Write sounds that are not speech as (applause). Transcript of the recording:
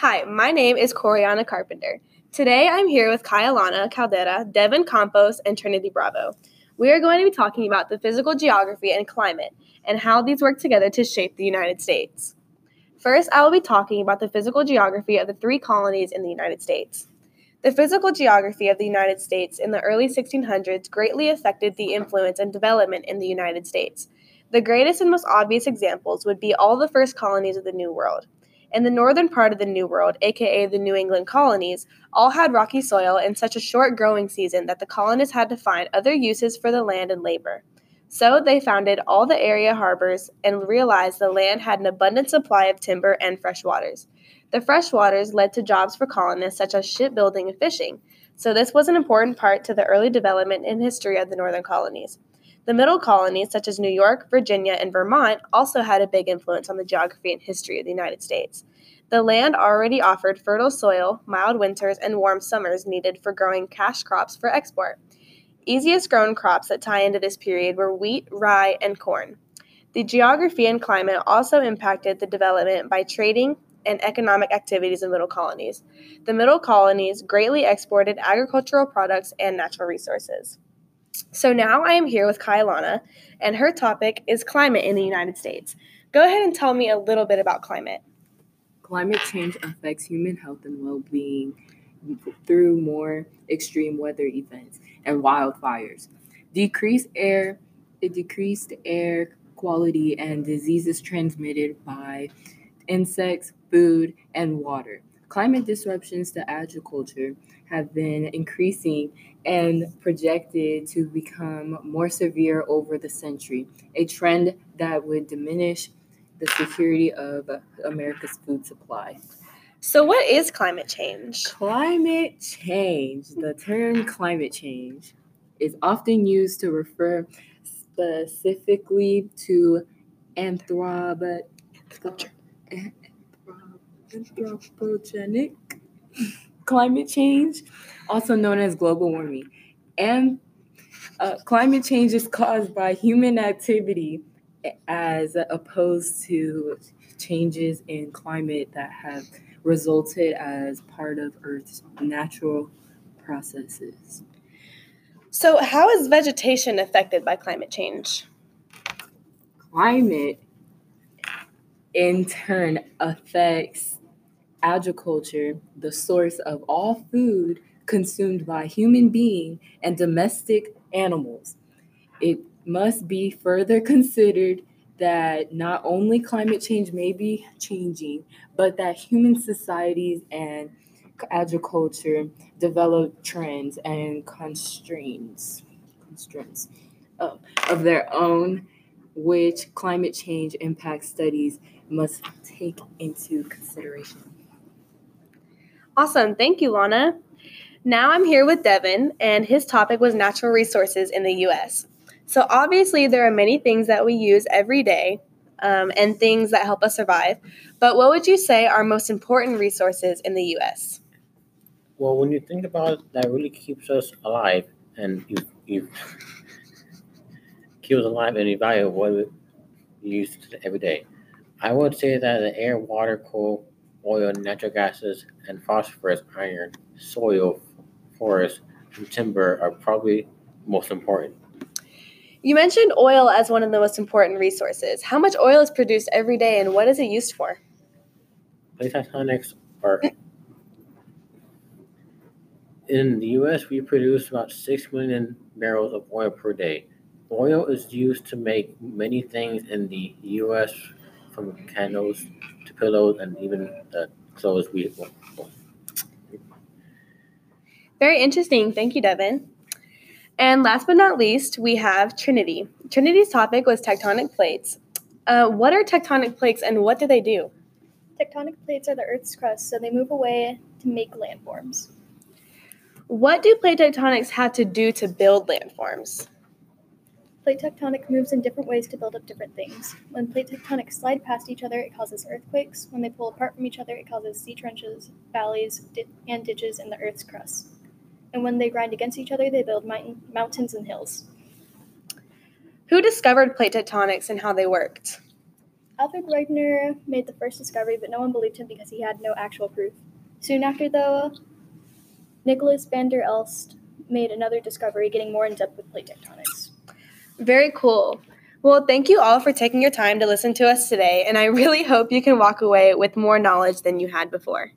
Hi, my name is Coriana Carpenter. Today I'm here with Kyalana Caldera, Devin Campos, and Trinity Bravo. We are going to be talking about the physical geography and climate and how these work together to shape the United States. First, I will be talking about the physical geography of the three colonies in the United States. The physical geography of the United States in the early 1600s greatly affected the influence and development in the United States. The greatest and most obvious examples would be all the first colonies of the New World. In the northern part of the New World, aka the New England colonies, all had rocky soil and such a short growing season that the colonists had to find other uses for the land and labor. So they founded all the area harbors and realized the land had an abundant supply of timber and fresh waters. The fresh waters led to jobs for colonists such as shipbuilding and fishing, so this was an important part to the early development and history of the northern colonies. The middle colonies, such as New York, Virginia, and Vermont, also had a big influence on the geography and history of the United States. The land already offered fertile soil, mild winters, and warm summers needed for growing cash crops for export. Easiest grown crops that tie into this period were wheat, rye, and corn. The geography and climate also impacted the development by trading and economic activities in middle colonies. The middle colonies greatly exported agricultural products and natural resources. So now I am here with Kailana, and her topic is climate in the United States. Go ahead and tell me a little bit about climate. Climate change affects human health and well being through more extreme weather events and wildfires. Decreased air, decreased air quality and diseases transmitted by insects, food, and water. Climate disruptions to agriculture have been increasing and projected to become more severe over the century, a trend that would diminish the security of America's food supply. So, what is climate change? Climate change, the term climate change, is often used to refer specifically to anthrop- anthropogenic climate change, also known as global warming. And uh, climate change is caused by human activity as opposed to changes in climate that have resulted as part of Earth's natural processes. So, how is vegetation affected by climate change? Climate, in turn, affects agriculture, the source of all food consumed by human being and domestic animals. It must be further (laughs) considered that not only climate change may be changing, but that human societies and agriculture develop trends and constraints constraints of, of their own which climate change impact studies must take into consideration. Awesome. Thank you, Lana. Now I'm here with Devin, and his topic was natural resources in the US. So, obviously, there are many things that we use every day um, and things that help us survive. But what would you say are most important resources in the US? Well, when you think about it, that really keeps us alive and you, you keeps us alive and evaluate what we use every day. I would say that the air, water, coal, oil, natural gases, and phosphorus, iron, soil, forest, and timber are probably most important. You mentioned oil as one of the most important resources. How much oil is produced every day and what is it used for? Plate tectonics are. In the US, we produce about 6 million barrels of oil per day. Oil is used to make many things in the US, from candles to pillows and even the clothes we wear. Very interesting. Thank you, Devin. And last but not least, we have Trinity. Trinity's topic was tectonic plates. Uh, what are tectonic plates and what do they do? Tectonic plates are the Earth's crust, so they move away to make landforms. What do plate tectonics have to do to build landforms? Plate tectonic moves in different ways to build up different things. When plate tectonics slide past each other, it causes earthquakes. When they pull apart from each other, it causes sea trenches, valleys, di- and ditches in the Earth's crust and when they grind against each other, they build mountains and hills. Who discovered plate tectonics and how they worked? Alfred Wegener made the first discovery, but no one believed him because he had no actual proof. Soon after, though, Nicholas van der Elst made another discovery, getting more in depth with plate tectonics. Very cool. Well, thank you all for taking your time to listen to us today, and I really (laughs) hope you can walk away with more knowledge than you had before.